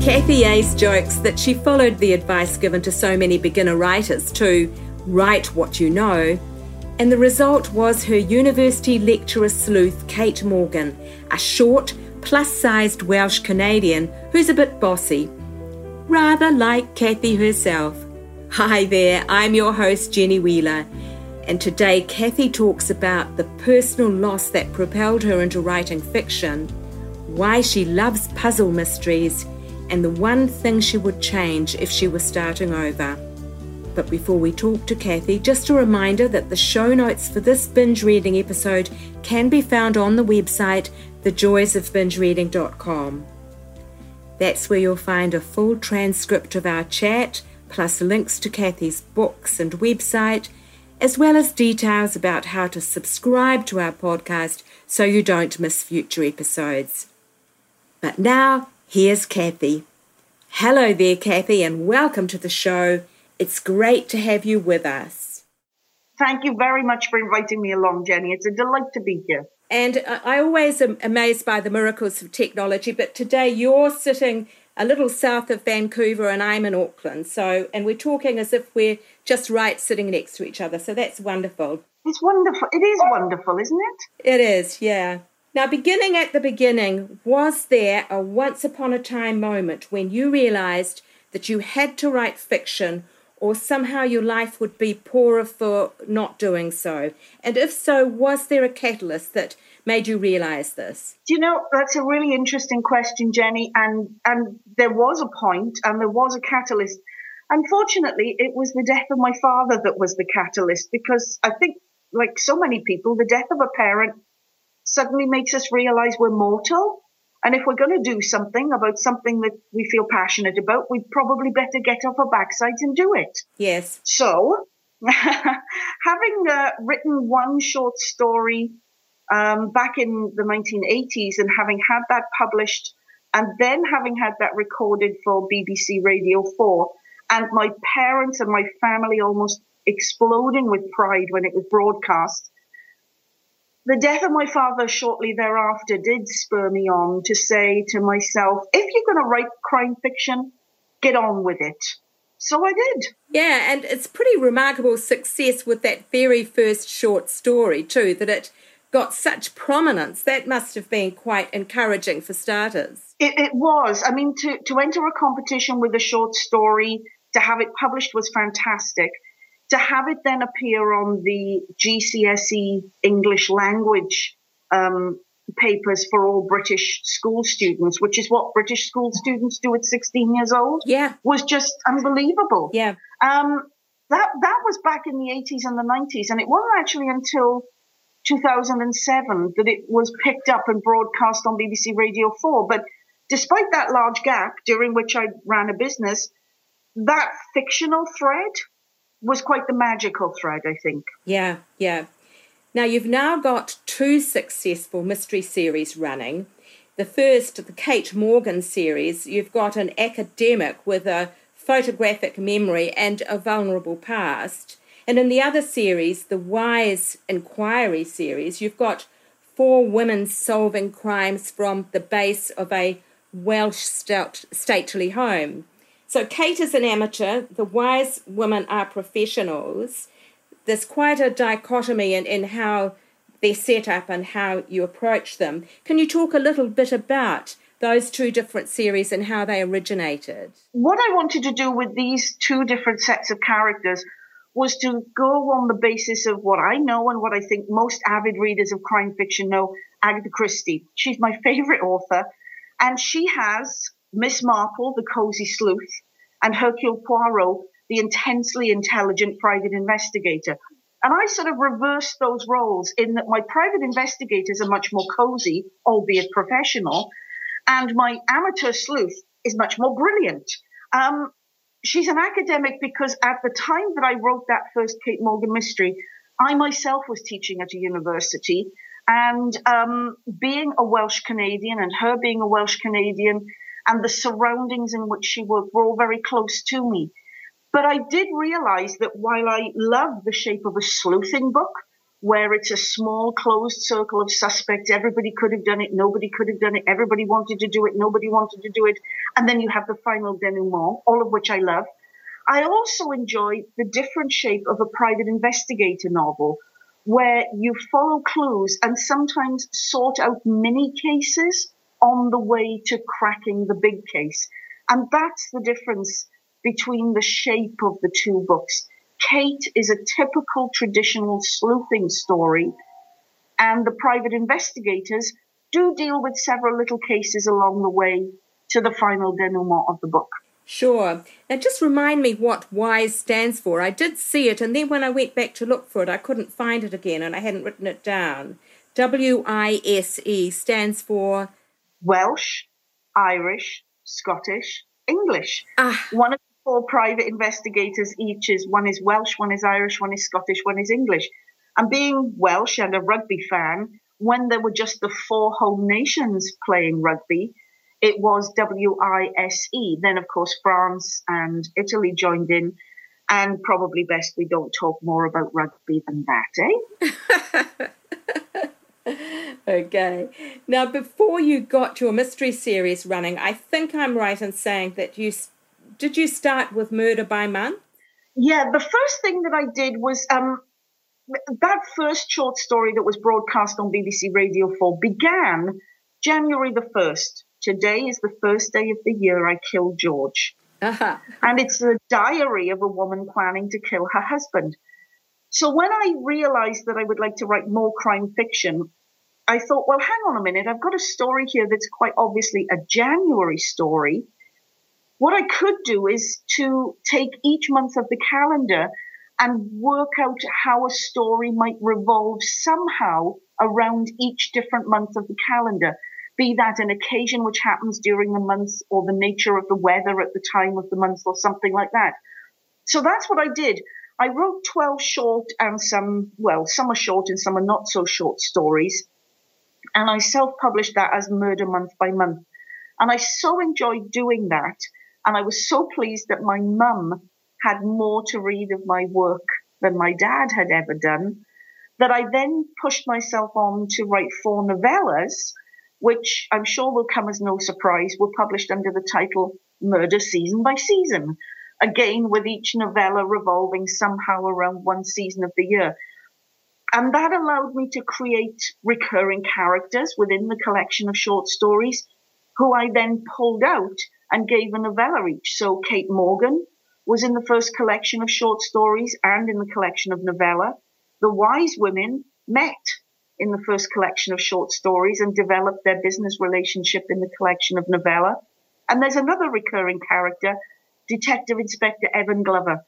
Cathy Ace jokes that she followed the advice given to so many beginner writers to write what you know, and the result was her university lecturer sleuth, Cait Morgan, a short, plus sized Welsh Canadian who's a bit bossy. Rather like Cathy herself. Hi there, I'm your host, Jenny Wheeler, and today Cathy talks about the personal loss that propelled her into writing fiction, why she loves puzzle mysteries and the one thing she would change if she were starting over. But before we talk to Cathy, just a reminder that the show notes for this binge reading episode can be found on the website thejoysofbingereading.com. That's where you'll find a full transcript of our chat, plus links to Cathy's books and website, as well as details about how to subscribe to our podcast so you don't miss future episodes. But now, Here's Cathy. Hello there, Cathy, and welcome to the show. It's great to have you with us. Thank you very much for inviting me along, Jenny. It's a delight to be here. And I always am amazed by the miracles of technology, but today you're sitting a little south of Vancouver and I'm in Auckland. So, and we're talking as if we're just right sitting next to each other. So that's wonderful. It's wonderful. It is wonderful, isn't it? It is, yeah. Now, beginning at the beginning, was there a once upon a time moment when you realized that you had to write fiction or somehow your life would be poorer for not doing so? And if so, was there a catalyst that made you realize this? Do you know, that's a really interesting question, Jenny. And, and there was a point and there was a catalyst. Unfortunately, it was the death of my father that was the catalyst because I think, like so many people, the death of a parent suddenly makes us realize we're mortal. And if we're going to do something about something that we feel passionate about, we'd probably better get off our backsides and do it. Yes. So, having uh, written one short story um, back in the 1980s and having had that published and then having had that recorded for BBC Radio 4 and my parents and my family almost exploding with pride when it was broadcast, the death of my father shortly thereafter did spur me on to say to myself, if you're going to write crime fiction, get on with it. So I did. Yeah, and it's pretty remarkable success with that very first short story, too, that it got such prominence. That must have been quite encouraging for starters. It, it was. I mean, to, to enter a competition with a short story, to have it published was fantastic to have it then appear on the GCSE English language um, papers for all British school students, which is what British school students do at 16 years old, yeah, was just unbelievable. Yeah. Um, that that was back in the 80s and the 90s, and it wasn't actually until 2007 that it was picked up and broadcast on BBC Radio 4. But despite that large gap during which I ran a business, that fictional thread was quite the magical thread, I think. Yeah, yeah. Now you've now got two successful mystery series running. The first, the Cait Morgan series, you've got an academic with a photographic memory and a vulnerable past. And in the other series, the Wise Inquiry series, you've got four women solving crimes from the base of a Welsh stately home. So Cait is an amateur, the wise women are professionals. There's quite a dichotomy in, in how they're set up and how you approach them. Can you talk a little bit about those two different series and how they originated? What I wanted to do with these two different sets of characters was to go on the basis of what I know and what I think most avid readers of crime fiction know Agatha Christie. She's my favorite author, and she has Miss Marple, the cozy sleuth, and Hercule Poirot, the intensely intelligent private investigator. And I sort of reversed those roles in that my private investigators are much more cozy, albeit professional, and my amateur sleuth is much more brilliant. Um, she's an academic because at the time that I wrote that first Cait Morgan mystery, I myself was teaching at a university. And um, being a Welsh Canadian and her being a Welsh Canadian and the surroundings in which she worked were all very close to me. But I did realize that while I love the shape of a sleuthing book, where it's a small closed circle of suspects, everybody could have done it, nobody could have done it, everybody wanted to do it, nobody wanted to do it, and then you have the final denouement, all of which I love. I also enjoy the different shape of a private investigator novel, where you follow clues and sometimes sort out mini cases on the way to cracking the big case. And that's the difference between the shape of the two books. Cait is a typical traditional sleuthing story, and the private investigators do deal with several little cases along the way to the final denouement of the book. Sure. Now, just remind me what WISE stands for. I did see it, and then when I went back to look for it, I couldn't find it again, and I hadn't written it down. W I S E stands for Welsh, Irish, Scottish, English. Ah. One of the four private investigators each is one is Welsh, one is Irish, one is Scottish, one is English. And being Welsh and a rugby fan, when there were just the four home nations playing rugby, it was W I S E. Then, of course, France and Italy joined in. And probably best we don't talk more about rugby than that, eh? okay. Now, before you got your mystery series running, I think I'm right in saying that you did you start with Murder by Month? Yeah, the first thing that I did was um, that first short story that was broadcast on BBC Radio 4 began January the 1st. Today is the first day of the year I killed George. Uh-huh. And it's the diary of a woman planning to kill her husband. So when I realized that I would like to write more crime fiction, I thought, well, hang on a minute. I've got a story here that's quite obviously a January story. What I could do is to take each month of the calendar and work out how a story might revolve somehow around each different month of the calendar. Be that an occasion which happens during the month or the nature of the weather at the time of the month or something like that. So that's what I did. I wrote 12 short and some, well, some are short and some are not so short stories. And I self published that as Murder Month by Month. And I so enjoyed doing that. And I was so pleased that my mum had more to read of my work than my dad had ever done that I then pushed myself on to write four novellas, which I'm sure will come as no surprise, were published under the title Murder Season by Season. Again, with each novella revolving somehow around one season of the year. And that allowed me to create recurring characters within the collection of short stories, who I then pulled out and gave a novella each. So Cait Morgan was in the first collection of short stories and in the collection of novella. The Wise Women met in the first collection of short stories and developed their business relationship in the collection of novella. And there's another recurring character, Detective Inspector Evan Glover,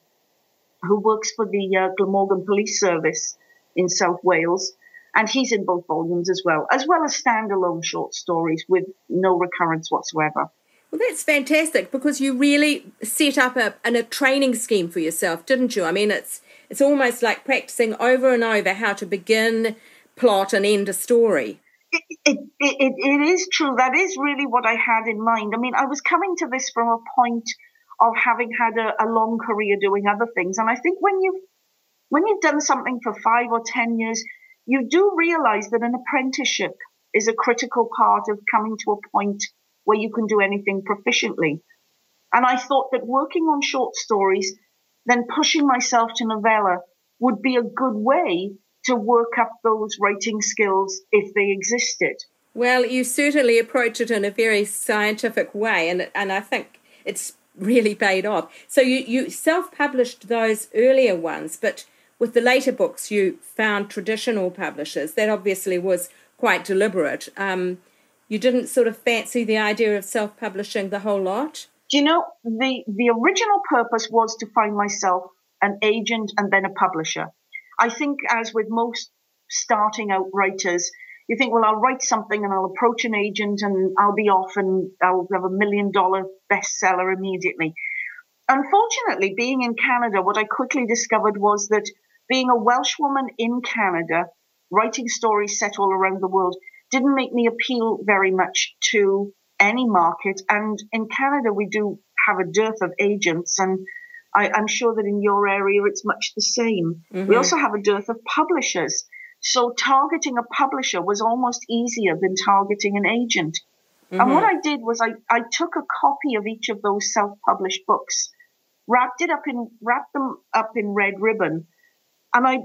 who works for the uh, Glamorgan Police Service in South Wales. And he's in both volumes as well, as well as standalone short stories with no recurrence whatsoever. Well, that's fantastic because you really set up a, an, a training scheme for yourself, didn't you? I mean, it's it's almost like practicing over and over how to begin, plot, and end a story. It, it, it, it is true. That is really what I had in mind. I mean, I was coming to this from a point of having had a, a long career doing other things. And I think when you when you've done something for five or 10 years, you do realize that an apprenticeship is a critical part of coming to a point where you can do anything proficiently. And I thought that working on short stories, then pushing myself to novella would be a good way to work up those writing skills if they existed. Well, you certainly approach it in a very scientific way, and and I think it's really paid off. So you, you self published those earlier ones, but with the later books, you found traditional publishers. That obviously was quite deliberate. Um, you didn't sort of fancy the idea of self publishing the whole lot? Do you know, the, the original purpose was to find myself an agent and then a publisher. I think, as with most starting out writers, you think, well, I'll write something and I'll approach an agent and I'll be off and I'll have a million dollar bestseller immediately. unfortunately, being in Canada, what I quickly discovered was that being a Welsh woman in Canada, writing stories set all around the world, didn't make me appeal very much to any market. And in Canada, we do have a dearth of agents, and I, am sure that in your area it's much the same. Mm-hmm. We also have a dearth of publishers. So targeting a publisher was almost easier than targeting an agent. Mm-hmm. And what I did was I, I took a copy of each of those self-published books, wrapped it up in, wrapped them up in red ribbon, and I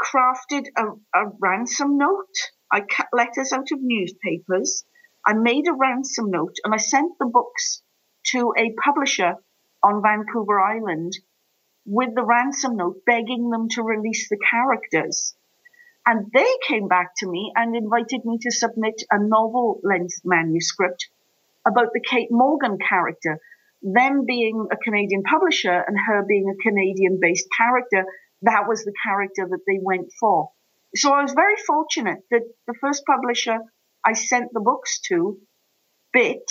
crafted a, a ransom note. I cut letters out of newspapers. I made a ransom note and I sent the books to a publisher on Vancouver Island with the ransom note begging them to release the characters. And they came back to me and invited me to submit a novel length manuscript about the Cait Morgan character. Them being a Canadian publisher and her being a Canadian based character, that was the character that they went for. So I was very fortunate that the first publisher I sent the books to bit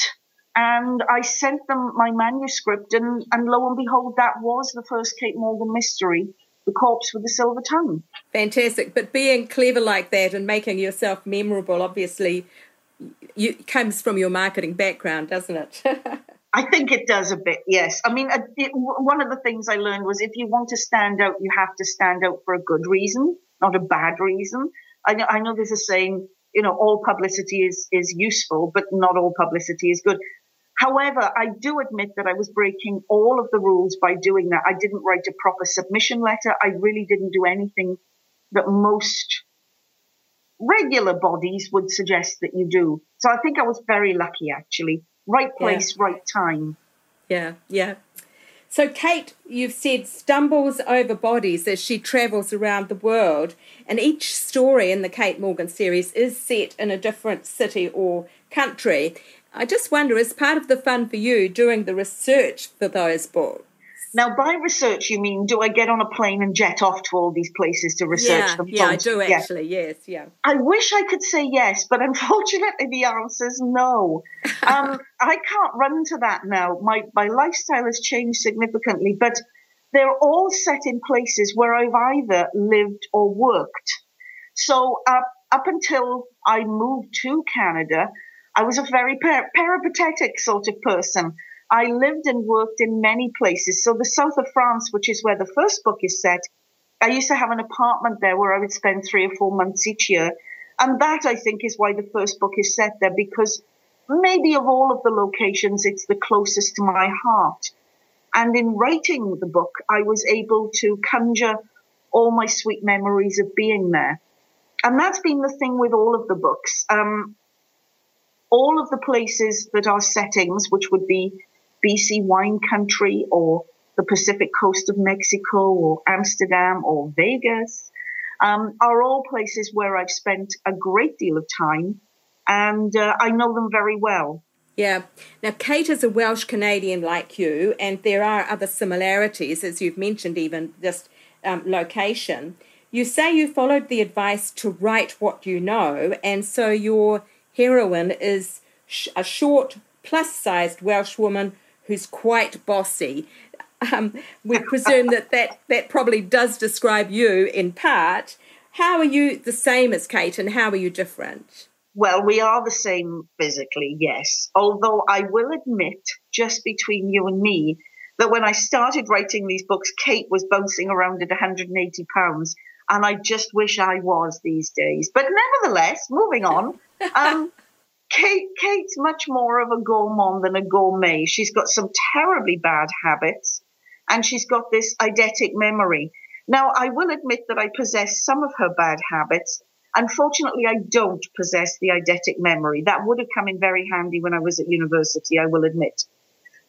and I sent them my manuscript and, and lo and behold, that was the first Cait Morgan mystery the corpse with the silver tongue. Fantastic. But being clever like that and making yourself memorable, obviously, you, comes from your marketing background, doesn't it? I think it does a bit, yes. I mean, uh, it, one of the things I learned was if you want to stand out, you have to stand out for a good reason, not a bad reason. I know, I know there's a saying, you know, all publicity is, is useful, but not all publicity is good. However, I do admit that I was breaking all of the rules by doing that. I didn't write a proper submission letter. I really didn't do anything that most regular bodies would suggest that you do. So I think I was very lucky, actually. Right place, yeah. right time. Yeah, yeah. So, Cait, you've said stumbles over bodies as she travels around the world, and each story in the Cait Morgan series is set in a different city or country. I just wonder, as part of the fun for you doing the research for those books? Now, by research, you mean do I get on a plane and jet off to all these places to research yeah, them? Yeah, I do actually. Yes, yeah. I wish I could say yes, but unfortunately, the answer is no. um, I can't run to that now. My my lifestyle has changed significantly, but they're all set in places where I've either lived or worked. So uh, up until I moved to Canada, I was a very per- peripatetic sort of person. I lived and worked in many places. So the south of France, which is where the first book is set, I used to have an apartment there where I would spend three or four months each year. And that, I think, is why the first book is set there, because maybe of all of the locations, it's the closest to my heart. And in writing the book, I was able to conjure all my sweet memories of being there. And that's been the thing with all of the books. Um, all of the places that are settings, which would be BC wine country or the Pacific coast of Mexico or Amsterdam or Vegas, um, are all places where I've spent a great deal of time and uh, I know them very well. Yeah. Now, Cait is a Welsh Canadian like you, and there are other similarities, as you've mentioned, even just um, location. You say you followed the advice to write what you know, and so your heroine is sh- a short, plus sized Welsh woman who's quite bossy. Um, we presume that, that that probably does describe you in part. How are you the same as Cait and how are you different? Well, we are the same physically, yes. Although I will admit, just between you and me, that when I started writing these books, Cait was bouncing around at 180 pounds. And I just wish I was these days. But nevertheless, moving on. Um, Cait, Cait's much more of a gourmand than a gourmet. She's got some terribly bad habits and she's got this eidetic memory. Now, I will admit that I possess some of her bad habits. Unfortunately, I don't possess the eidetic memory. That would have come in very handy when I was at university, I will admit.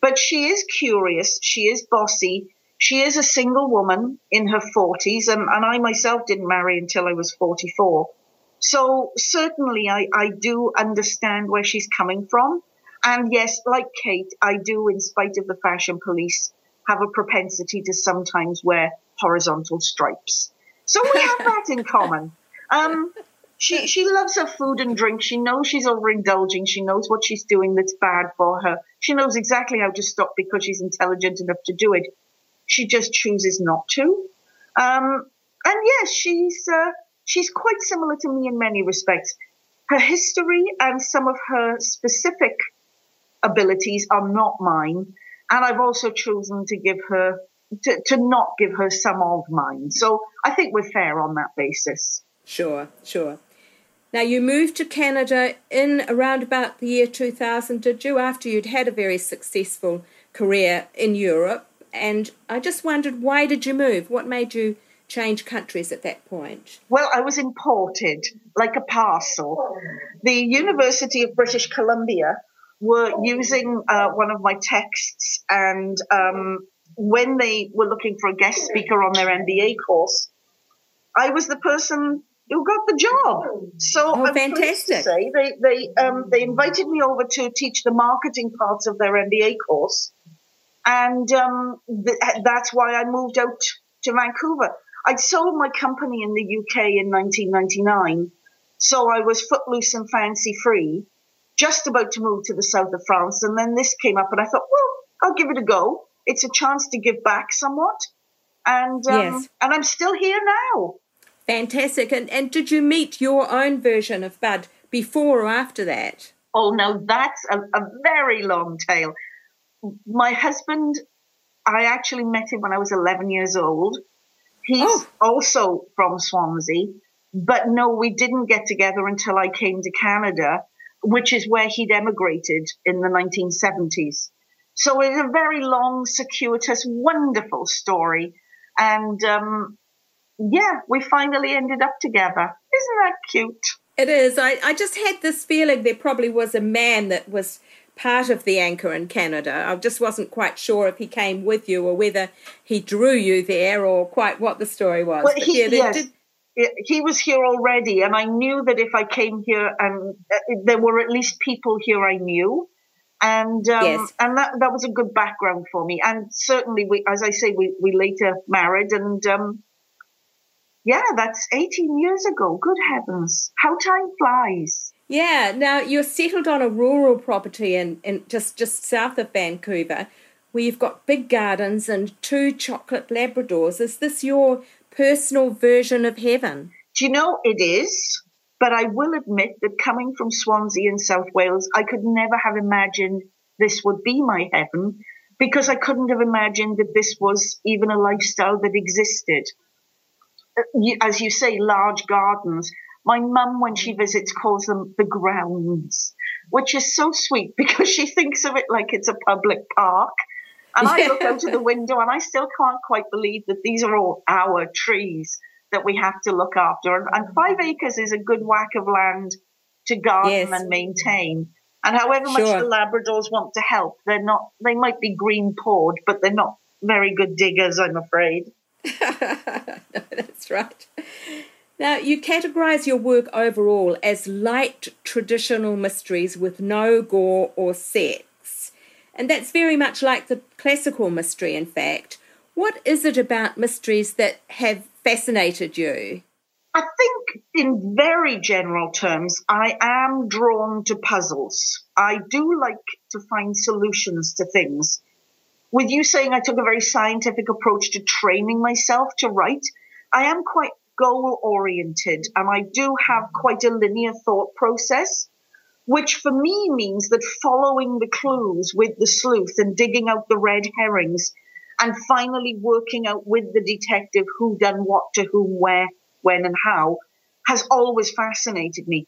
But she is curious. She is bossy. She is a single woman in her 40s, and, and I myself didn't marry until I was 44. So certainly I, I do understand where she's coming from. And yes, like Cait, I do, in spite of the fashion police, have a propensity to sometimes wear horizontal stripes. So we have that in common. Um, She she loves her food and drink. She knows she's overindulging. She knows what she's doing that's bad for her. She knows exactly how to stop because she's intelligent enough to do it. She just chooses not to. Um, and yes, she's uh, she's quite similar to me in many respects. Her history and some of her specific abilities are not mine, and I've also chosen to give her to, to not give her some of mine. So I think we're fair on that basis. Sure, sure. Now you moved to Canada in around about the year 2000, did you? After you'd had a very successful career in Europe, and I just wondered why did you move? What made you change countries at that point? Well, I was imported like a parcel. The University of British Columbia were using uh, one of my texts, and um, when they were looking for a guest speaker on their MBA course, I was the person who got the job. So oh, I'm fantastic! Say they they um, they invited me over to teach the marketing parts of their MBA course, and um, th- that's why I moved out to Vancouver. I'd sold my company in the UK in 1999, so I was footloose and fancy free, just about to move to the south of France, and then this came up, and I thought, well, I'll give it a go. It's a chance to give back somewhat, and um, yes. and I'm still here now. Fantastic. And and did you meet your own version of Bud before or after that? Oh no, that's a, a very long tale. My husband, I actually met him when I was 11 years old. He's oh. also from Swansea, but no, we didn't get together until I came to Canada, which is where he'd emigrated in the 1970s. So it's a very long, circuitous, wonderful story. And um, yeah, we finally ended up together. Isn't that cute? It is. I, I just had this feeling there probably was a man that was part of the anchor in Canada. I just wasn't quite sure if he came with you or whether he drew you there or quite what the story was. Well, he, yeah, yes. Did... He was here already, and I knew that if I came here, and uh, there were at least people here I knew, and um, yes. and that that was a good background for me. And certainly, we, as I say, we we later married, and um, yeah, that's 18 years ago. Good heavens. How time flies. Yeah, now you're settled on a rural property in, in just, just south of Vancouver where you've got big gardens and two chocolate Labradors. Is this your personal version of heaven? Do you know it is? But I will admit that coming from Swansea in South Wales, I could never have imagined this would be my heaven because I couldn't have imagined that this was even a lifestyle that existed uh, as you say, large gardens. My mum, when she visits, calls them the grounds, which is so sweet because she thinks of it like it's a public park. And I look out of the window and I still can't quite believe that these are all our trees that we have to look after. And, and five acres is a good whack of land to garden yes. and maintain. And however much the Labradors want to help, they're not, they might be green pawed, but they're not very good diggers, I'm afraid. no, that's right. Now, you categorize your work overall as light traditional mysteries with no gore or sex. And that's very much like the classical mystery, in fact. What is it about mysteries that have fascinated you? I think, in very general terms, I am drawn to puzzles. I do like to find solutions to things with you saying I took a very scientific approach to training myself to write, I am quite goal oriented and I do have quite a linear thought process, which for me means that following the clues with the sleuth and digging out the red herrings and finally working out with the detective who done what to whom, where, when, and how has always fascinated me.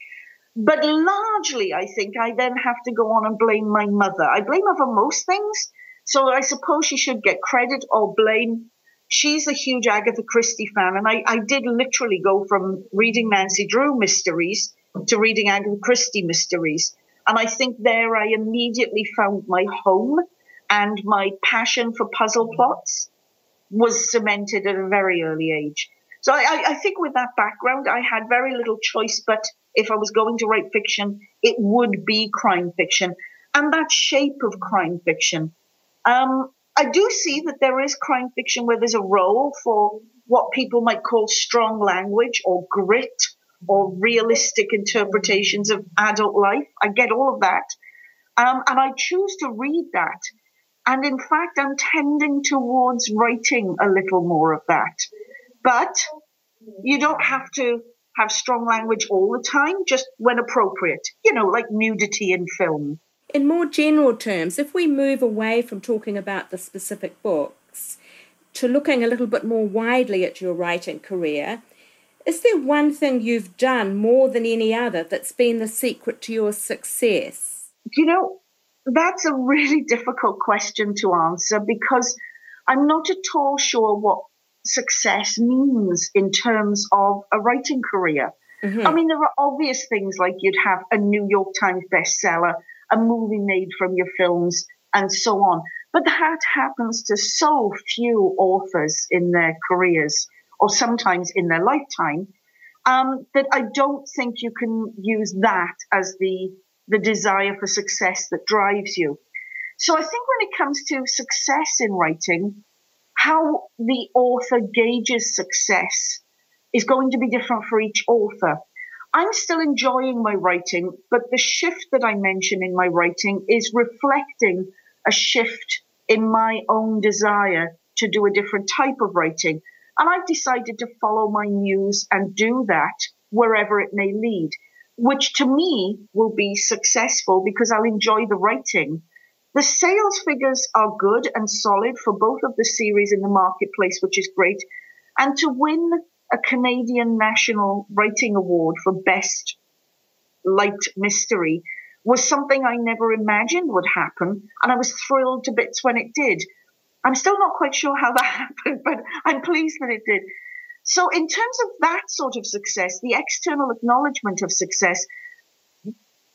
But largely, I think I then have to go on and blame my mother. I blame her for most things, so I suppose she should get credit or blame. She's a huge Agatha Christie fan, and I, I did literally go from reading Nancy Drew mysteries to reading Agatha Christie mysteries. And I think there I immediately found my home and my passion for puzzle plots was cemented at a very early age. So I, I, think with that background, I had very little choice, but if I was going to write fiction, it would be crime fiction. And that shape of crime fiction um, I do see that there is crime fiction where there's a role for what people might call strong language or grit or realistic interpretations of adult life. I get all of that. Um, and I choose to read that. And in fact, I'm tending towards writing a little more of that. But you don't have to have strong language all the time, just when appropriate, you know, like nudity in film. In more general terms, if we move away from talking about the specific books to looking a little bit more widely at your writing career, is there one thing you've done more than any other that's been the secret to your success? You know, that's a really difficult question to answer because I'm not at all sure what success means in terms of a writing career. Mm-hmm. I mean, there are obvious things like you'd have a New York Times bestseller, a movie made from your films, and so on. But that happens to so few authors in their careers, or sometimes in their lifetime, um, that I don't think you can use that as the the desire for success that drives you. So I think when it comes to success in writing, how the author gauges success is going to be different for each author. I'm still enjoying my writing, but the shift that I mention in my writing is reflecting a shift in my own desire to do a different type of writing. And I've decided to follow my muse and do that wherever it may lead which to me will be successful because I'll enjoy the writing. The sales figures are good and solid for both of the series in the marketplace, which is great. And to win a Canadian National Writing Award for Best Light Mystery was something I never imagined would happen. And I was thrilled to bits when it did. I'm still not quite sure how that happened, but I'm pleased that it did. So, in terms of that sort of success, the external acknowledgement of success,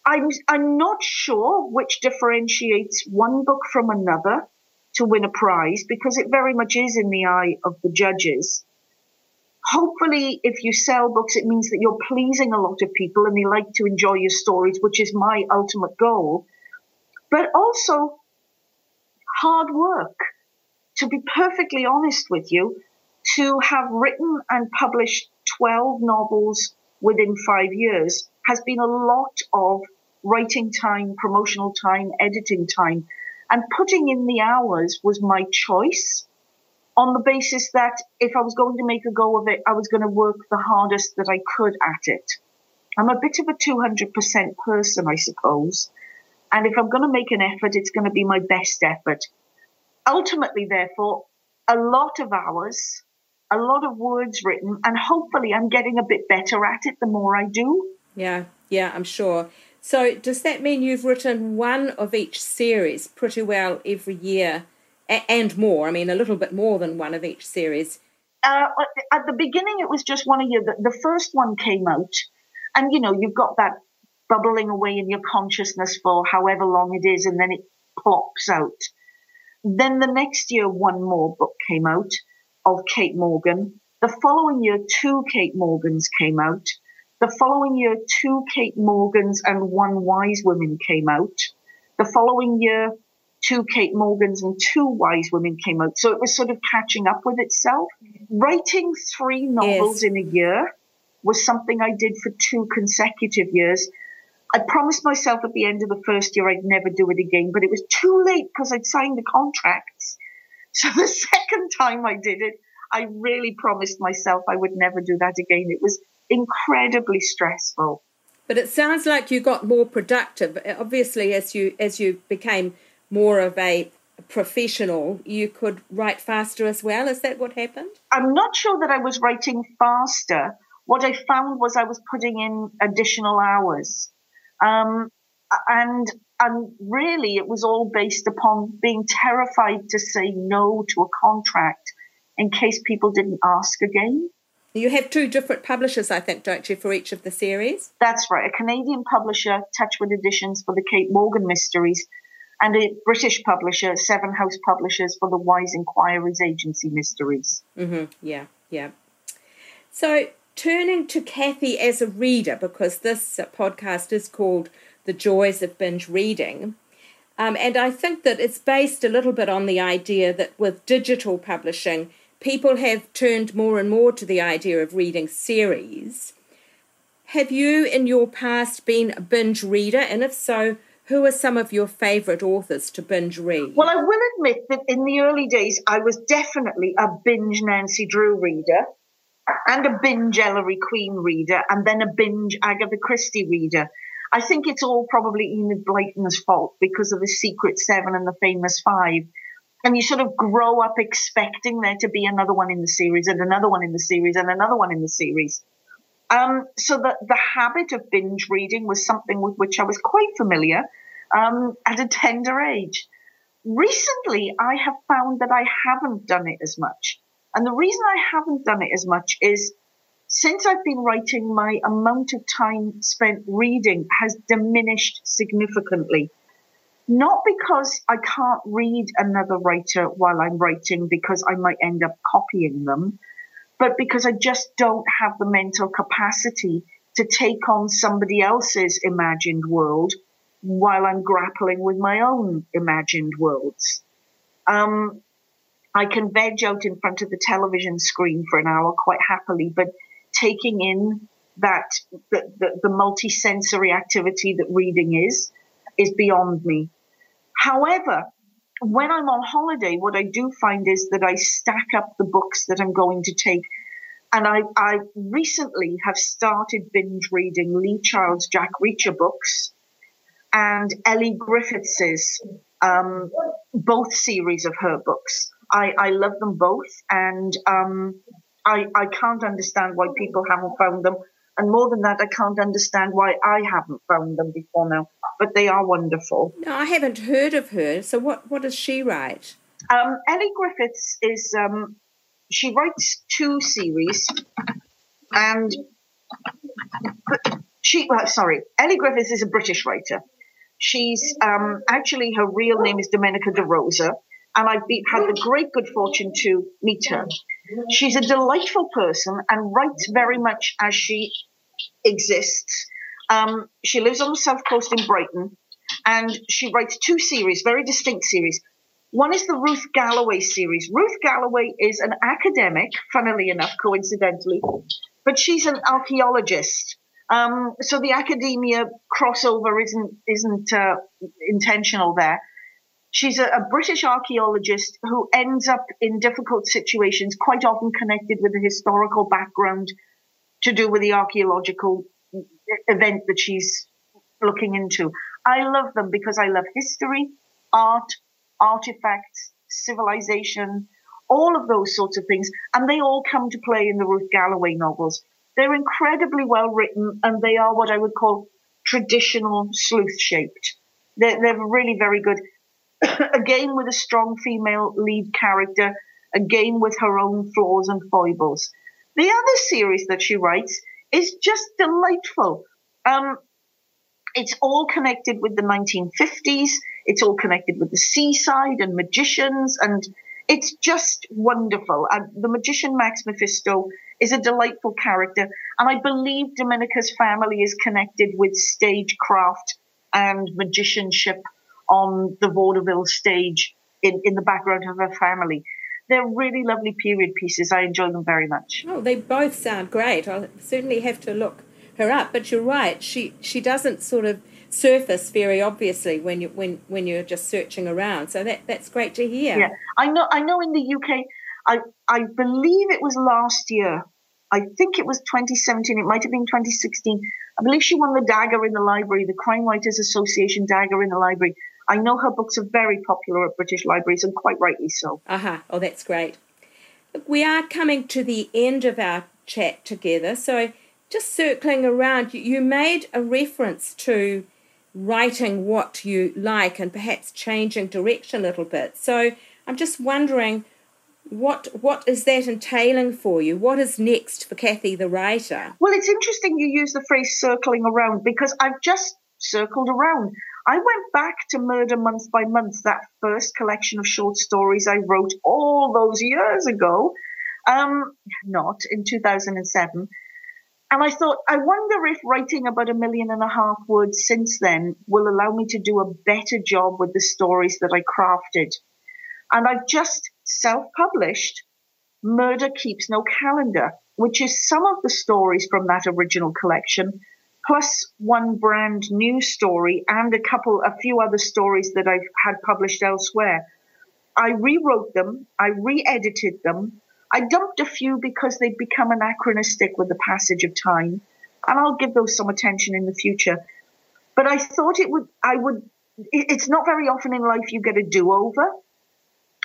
I'm, I'm not sure which differentiates one book from another to win a prize because it very much is in the eye of the judges. Hopefully, if you sell books, it means that you're pleasing a lot of people and they like to enjoy your stories, which is my ultimate goal. But also, hard work. To be perfectly honest with you, to have written and published 12 novels within five years has been a lot of writing time, promotional time, editing time. And putting in the hours was my choice on the basis that if I was going to make a go of it, I was going to work the hardest that I could at it. I'm a bit of a 200% person, I suppose. And if I'm going to make an effort, it's going to be my best effort. Ultimately, therefore, a lot of hours, a lot of words written, and hopefully I'm getting a bit better at it the more I do. Yeah, yeah, I'm sure. So, does that mean you've written one of each series pretty well every year and more? I mean, a little bit more than one of each series. Uh, at the beginning, it was just one a year. The, first one came out, and you know, you've got that bubbling away in your consciousness for however long it is, and then it plops out. Then the next year, one more book came out of Cait Morgan. The following year, two Cait Morgans came out. The following year, two Cait Morgans and one Wise Women came out. The following year, two Cait Morgans and two Wise Women came out. So it was sort of catching up with itself. Writing three novels yes. in a year was something I did for two consecutive years. I promised myself at the end of the first year I'd never do it again, but it was too late because I'd signed the contracts. So the second time I did it, I really promised myself I would never do that again. It was incredibly stressful. But it sounds like you got more productive. Obviously, as you as you became more of a professional, you could write faster as well. Is that what happened? I'm not sure that I was writing faster. What I found was I was putting in additional hours. Um, and and really it was all based upon being terrified to say no to a contract in case people didn't ask again. You have two different publishers, I think, don't you, for each of the series? That's right. A Canadian publisher, Touchwood Editions, for the Cait Morgan mysteries, and a British publisher, Severn House Publishers, for the Wise Inquiries Agency mysteries. Mm-hmm. Yeah, yeah. So, turning to Cathy as a reader, because this podcast is called the Joys of Binge Reading. Um, and I think that it's based a little bit on the idea that with digital publishing, people have turned more and more to the idea of reading series. Have you in your past been a binge reader? And if so, who are some of your favourite authors to binge read? Well, I will admit that in the early days, I was definitely a binge Nancy Drew reader and a binge Ellery Queen reader and then a binge Agatha Christie reader. I think it's all probably Enid Blyton's fault because of the Secret Seven and the Famous Five. And you sort of grow up expecting there to be another one in the series and another one in the series and another one in the series. Um, so the, the habit of binge reading was something with which I was quite familiar um, at a tender age. Recently, I have found that I haven't done it as much. And the reason I haven't done it as much is since I've been writing, my amount of time spent reading has diminished significantly. Not because I can't read another writer while I'm writing because I might end up copying them, but because I just don't have the mental capacity to take on somebody else's imagined world while I'm grappling with my own imagined worlds. Um, I can veg out in front of the television screen for an hour quite happily, but taking in that the, the, the multi-sensory activity that reading is is beyond me. However, when I'm on holiday, what I do find is that I stack up the books that I'm going to take. And I, I recently have started binge reading Lee Child's Jack Reacher books and Elly Griffiths's um, both series of her books. I, I love them both, and um, I, I can't understand why people haven't found them. And more than that, I can't understand why I haven't found them before now. But they are wonderful. No, I haven't heard of her. So what, what does she write? Um, Elly Griffiths is um, she writes two series, and she well, sorry, Elly Griffiths is a British writer. She's um, actually her real name is Domenica De Rosa, and I've been, had the great good fortune to meet her. She's a delightful person and writes very much as she exists. Um, she lives on the south coast in Brighton, and she writes two series, very distinct series. One is the Ruth Galloway series. Ruth Galloway is an academic, funnily enough, coincidentally, but she's an archaeologist. Um, so the academia crossover isn't isn't uh, intentional there. She's a, a, British archaeologist who ends up in difficult situations, quite often connected with a historical background to do with the archaeological event that she's looking into. I love them because I love history, art, artifacts, civilization, all of those sorts of things, and they all come to play in the Ruth Galloway novels. They're incredibly well written and they are what I would call traditional sleuth shaped. They're, they're really very good. again, with a strong female lead character, again with her own flaws and foibles. The other series that she writes is just delightful. Um, it's all connected with the 1950s. It's all connected with the seaside and magicians, and it's just wonderful. And the magician Max Mephisto is a delightful character. And I believe Domenica's family is connected with stagecraft and magicianship on the vaudeville stage in, in the background of her family. They're really lovely period pieces. I enjoy them very much. Oh, they both sound great. I'll certainly have to look her up. But you're right. She she doesn't sort of surface very obviously when you when when you're just searching around. So that that's great to hear. Yeah, I know. I know. In the UK, I I believe it was last year. I think it was 2017. It might have been 2016. I believe she won the Dagger in the Library, the Crime Writers Association Dagger in the Library. I know her books are very popular at British libraries, and quite rightly so. Aha! Uh-huh. Oh, that's great. We are coming to the end of our chat together, so just circling around, you made a reference to writing what you like and perhaps changing direction a little bit. So I'm just wondering what what is that entailing for you? What is next for Cathy the writer? Well, it's interesting you use the phrase circling around because I've just circled around. I went back to Murder Month by Month, that first collection of short stories I wrote all those years ago, um, not in 2007. And I thought, I wonder if writing about a million and a half words since then will allow me to do a better job with the stories that I crafted. And I've just self published Murder Keeps No Calendar. which is some of the stories from that original collection, plus one brand new story and a couple, a few other stories that I've had published elsewhere. I rewrote them, I re edited them, I dumped a few because they'd become anachronistic with the passage of time, and I'll give those some attention in the future. But I thought it would, I would, it's not very often in life you get a do over.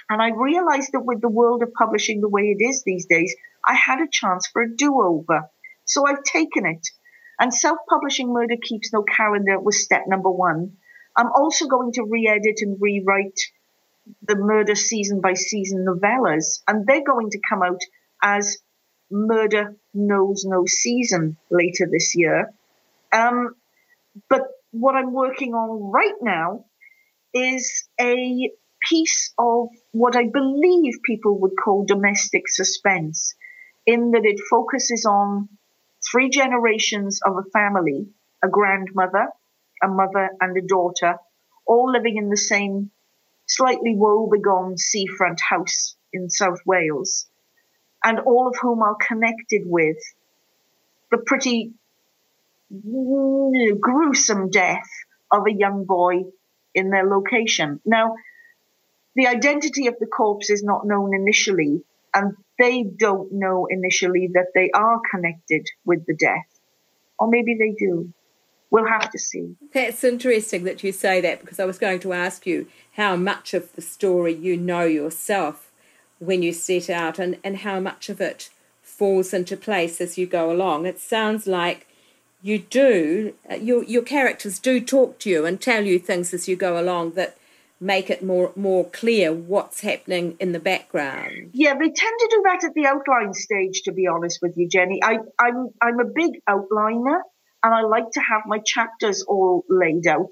And I realized that with the world of publishing the way it is these days, I had a chance for a do over. So I've taken it. And self publishing Murder Keeps No Calendar was step number one. I'm also going to re edit and rewrite the murder season by season novellas, and they're going to come out as Murder Knows No Season later this year. Um, but what I'm working on right now is a piece of what I believe people would call domestic suspense, in that it focuses on three generations of a family a grandmother, a mother, and a daughter, all living in the same slightly woebegone seafront house in South Wales, and all of whom are connected with the pretty gruesome death of a young boy in their location. Now, the identity of the corpse is not known initially, and they don't know initially that they are connected with the death. Or maybe they do. We'll have to see. That's interesting that you say that because I was going to ask you how much of the story you know yourself when you set out and, and how much of it falls into place as you go along. It sounds like you do, uh, your, your characters do talk to you and tell you things as you go along that make it more more clear what's happening in the background. Yeah, they tend to do that at the outline stage. To be honest with you, Jenny, I, I'm I'm a big outliner, and I like to have my chapters all laid out.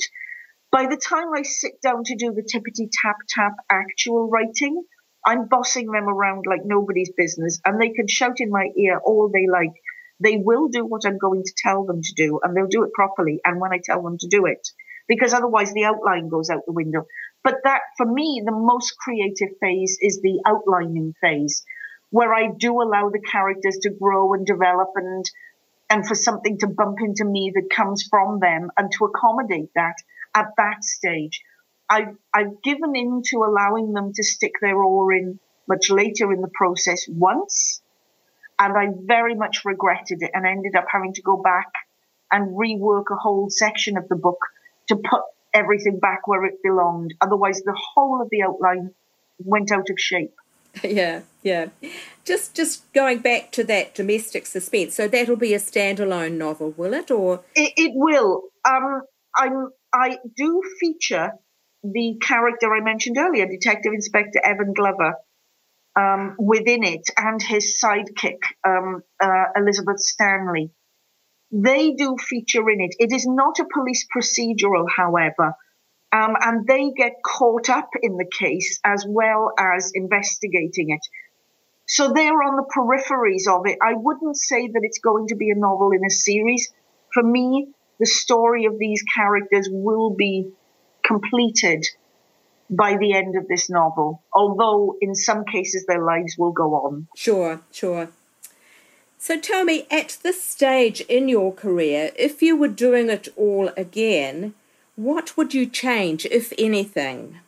By the time I sit down to do the tippity tap tap actual writing, I'm bossing them around like nobody's business, and they can shout in my ear all they like. They will do what I'm going to tell them to do, and they'll do it properly. And when I tell them to do it, because otherwise the outline goes out the window. But that, for me, the most creative phase is the outlining phase, where I do allow the characters to grow and develop and and for something to bump into me that comes from them and to accommodate that at that stage. I've, I've given in to allowing them to stick their oar in much later in the process once, and I very much regretted it and ended up having to go back and rework a whole section of the book to put everything back where it belonged. Otherwise, the whole of the outline went out of shape. Yeah, yeah. Just just going back to that domestic suspense. So that'll be a standalone novel, will it? Or it, it will. Um, I'm I do feature the character I mentioned earlier, Detective Inspector Evan Glover, um, within it, and his sidekick um, uh, Elizabeth Stanley. They do feature in it. It is not a police procedural, however. Um, and they get caught up in the case as well as investigating it. So they're on the peripheries of it. I wouldn't say that it's going to be a novel in a series. For me, the story of these characters will be completed by the end of this novel, although in some cases their lives will go on. Sure, sure. So tell me, at this stage in your career, if you were doing it all again, what would you change, if anything?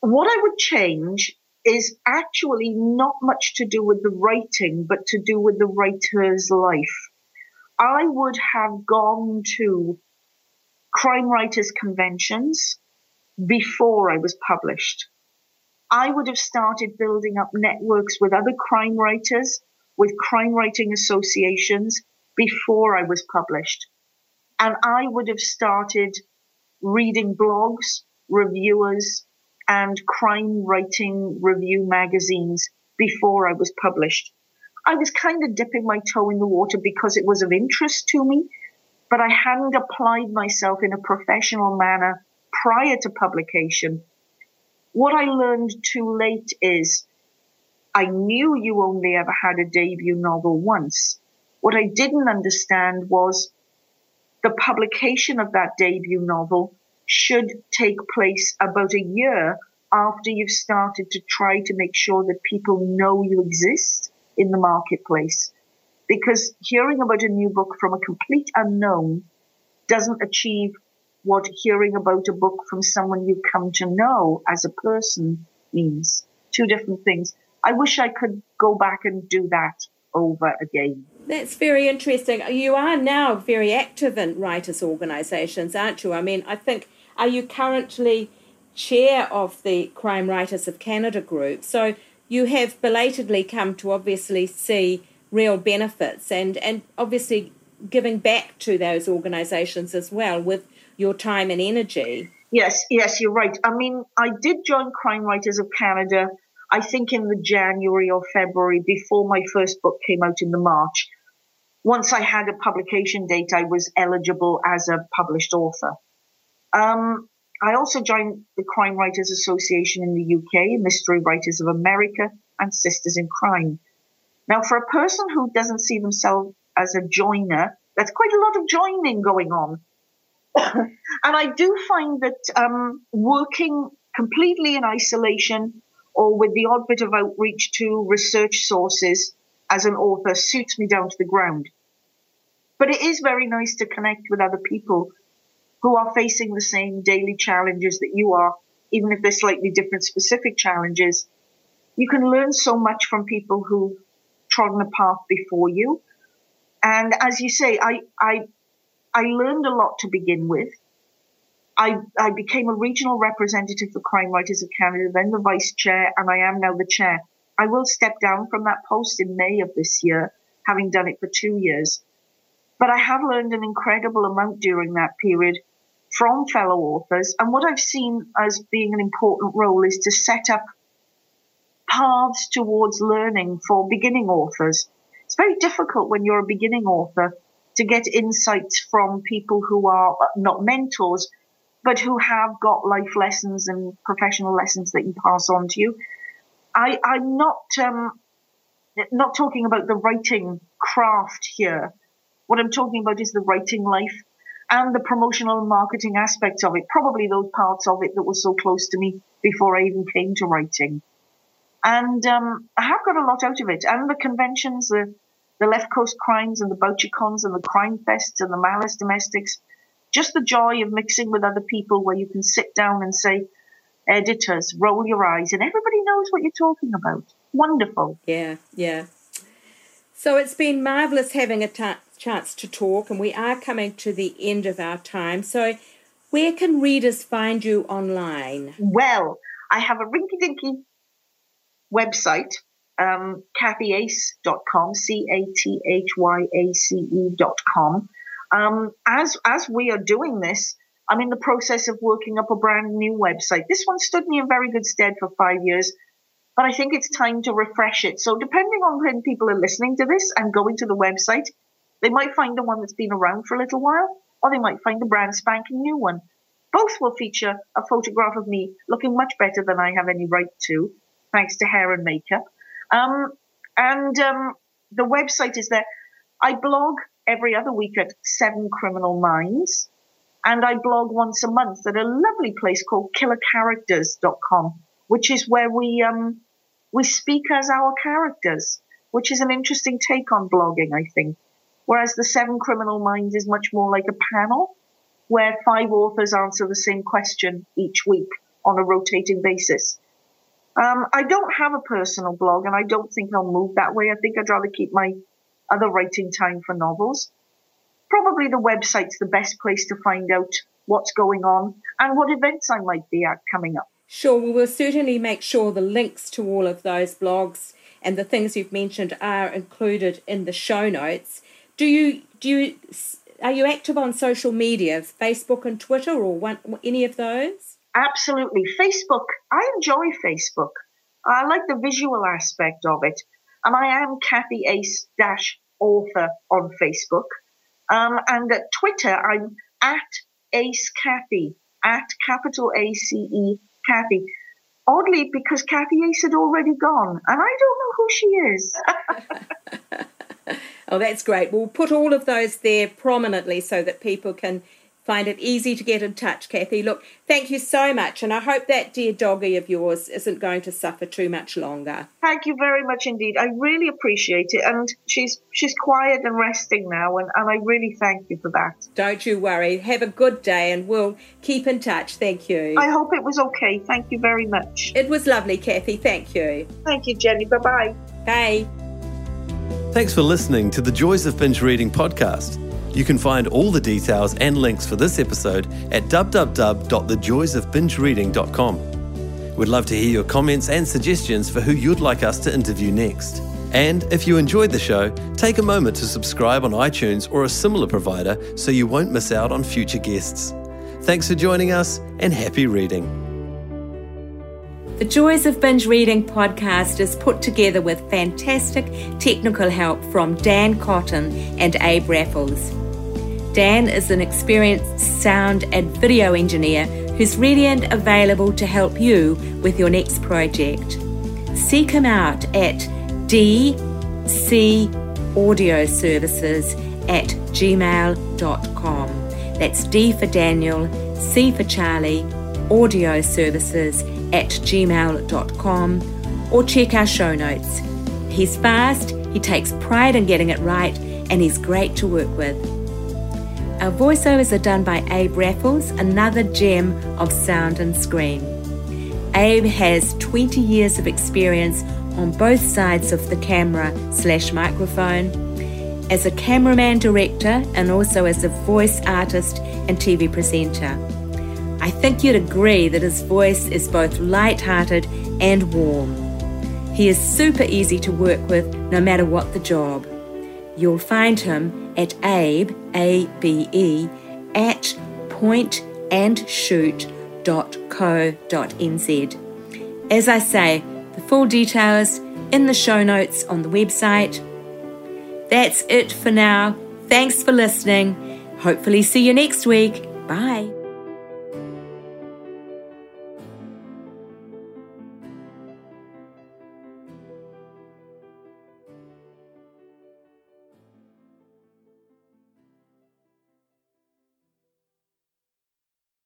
What I would change is actually not much to do with the writing, but to do with the writer's life. I would have gone to crime writers conventions before I was published. I would have started building up networks with other crime writers, with crime writing associations before I was published. And I would have started reading blogs, reviewers, and crime writing review magazines before I was published. I was kind of dipping my toe in the water because it was of interest to me, but I hadn't applied myself in a professional manner prior to publication. What I learned too late is I knew you only ever had a debut novel once. What I didn't understand was the publication of that debut novel should take place about a year after you've started to try to make sure that people know you exist in the marketplace. because hearing about a new book from a complete unknown doesn't achieve what hearing about a book from someone you come to know as a person means. Two different things. I wish I could go back and do that over again. That's very interesting. You are now very active in writers' organisations, aren't you? I mean, I think, are you currently chair of the Crime Writers of Canada group? So you have belatedly come to obviously see real benefits and, and obviously giving back to those organisations as well with your time and energy. Yes, yes, you're right. I mean, I did join Crime Writers of Canada, I think in the January or February before my first book came out in the March. Once I had a publication date, I was eligible as a published author. Um, I also joined the Crime Writers Association in the UK, Mystery Writers of America, and Sisters in Crime. Now, for a person who doesn't see themselves as a joiner, that's quite a lot of joining going on. and I do find that um, working completely in isolation or with the odd bit of outreach to research sources as an author suits me down to the ground. But it is very nice to connect with other people who are facing the same daily challenges that you are, even if they're slightly different specific challenges. You can learn so much from people who've trodden a path before you. And as you say, I, I I learned a lot to begin with. I, I became a regional representative for Crime Writers of Canada, then the vice chair, and I am now the chair. I will step down from that post in May of this year, having done it for two years. But I have learned an incredible amount during that period from fellow authors. And what I've seen as being an important role is to set up paths towards learning for beginning authors. It's very difficult when you're a beginning author to get insights from people who are not mentors, but who have got life lessons and professional lessons that you pass on to you. I, I'm not um, not talking about the writing craft here. What I'm talking about is the writing life and the promotional and marketing aspects of it. Probably those parts of it that were so close to me before I even came to writing. And um, I have got a lot out of it. And the conventions, the the Left Coast Crimes and the Bouchercons and the Crime Fests and the Malice Domestics. Just the joy of mixing with other people where you can sit down and say, editors, roll your eyes, and everybody knows what you're talking about. Wonderful. Yeah, yeah. So it's been marvellous having a t- chance to talk, and we are coming to the end of our time. So, where can readers find you online? Well, I have a rinky dinky website um, cathyace.com, C-A-T-H-Y-A-C-E.com. Um, as, as we are doing this, I'm in the process of working up a brand new website. This one stood me in very good stead for five years, but I think it's time to refresh it. So depending on when people are listening to this and going to the website, they might find the one that's been around for a little while, or they might find the brand spanking new one. Both will feature a photograph of me looking much better than I have any right to, thanks to hair and makeup. Um, and um, the website is there. I blog every other week at Seven Criminal Minds, and I blog once a month at a lovely place called killercharacters.com, which is where we um, we speak as our characters, which is an interesting take on blogging, I think. Whereas the Seven Criminal Minds is much more like a panel where five authors answer the same question each week on a rotating basis. Um, I don't have a personal blog, and I don't think I'll move that way. I think I'd rather keep my other writing time for novels. Probably the website's the best place to find out what's going on and what events I might be at coming up. Sure, we will certainly make sure the links to all of those blogs and the things you've mentioned are included in the show notes. Do you do you are you active on social media, Facebook and Twitter, or one, any of those? Absolutely. Facebook, I enjoy Facebook. I like the visual aspect of it. And I am Cathy Ace dash author on Facebook. Um, and at Twitter, I'm at Ace Cathy, at capital A C E Cathy. Oddly, because Cathy Ace had already gone, and I don't know who she is. oh, that's great. We'll put all of those there prominently so that people can find it easy to get in touch, Cathy. Look, thank you so much, and I hope that dear doggy of yours isn't going to suffer too much longer. Thank you very much indeed. I really appreciate it, and she's she's quiet and resting now, and, and I really thank you for that. Don't you worry. Have a good day, and we'll keep in touch. Thank you. I hope it was okay. Thank you very much. It was lovely, Cathy. Thank you. Thank you, Jenny. Bye bye. Bye. Thanks for listening to the Joys of Binge Reading podcast. You can find all the details and links for this episode at www.thejoysofbingereading.com. We'd love to hear your comments and suggestions for who you'd like us to interview next. And if you enjoyed the show, take a moment to subscribe on iTunes or a similar provider so you won't miss out on future guests. Thanks for joining us and happy reading. The Joys of Binge Reading podcast is put together with fantastic technical help from Dan Cotton and Abe Raffles. Dan is an experienced sound and video engineer who's ready and available to help you with your next project. Seek him out at dcaudioservices at gmail.com. That's D for Daniel, C for Charlie, audio services at gmail.com or check our show notes. He's fast, he takes pride in getting it right, and he's great to work with. Our voiceovers are done by Abe Raffles, another gem of sound and screen. Abe has 20 years of experience on both sides of the camera slash microphone, as a cameraman director and also as a voice artist and TV presenter. I think you'd agree that his voice is both light-hearted and warm. He is super easy to work with no matter what the job. You'll find him at abe, A-B-E, at pointandshoot.co.nz. As I say, the full details in the show notes on the website. That's it for now. Thanks for listening. Hopefully, see you next week. Bye.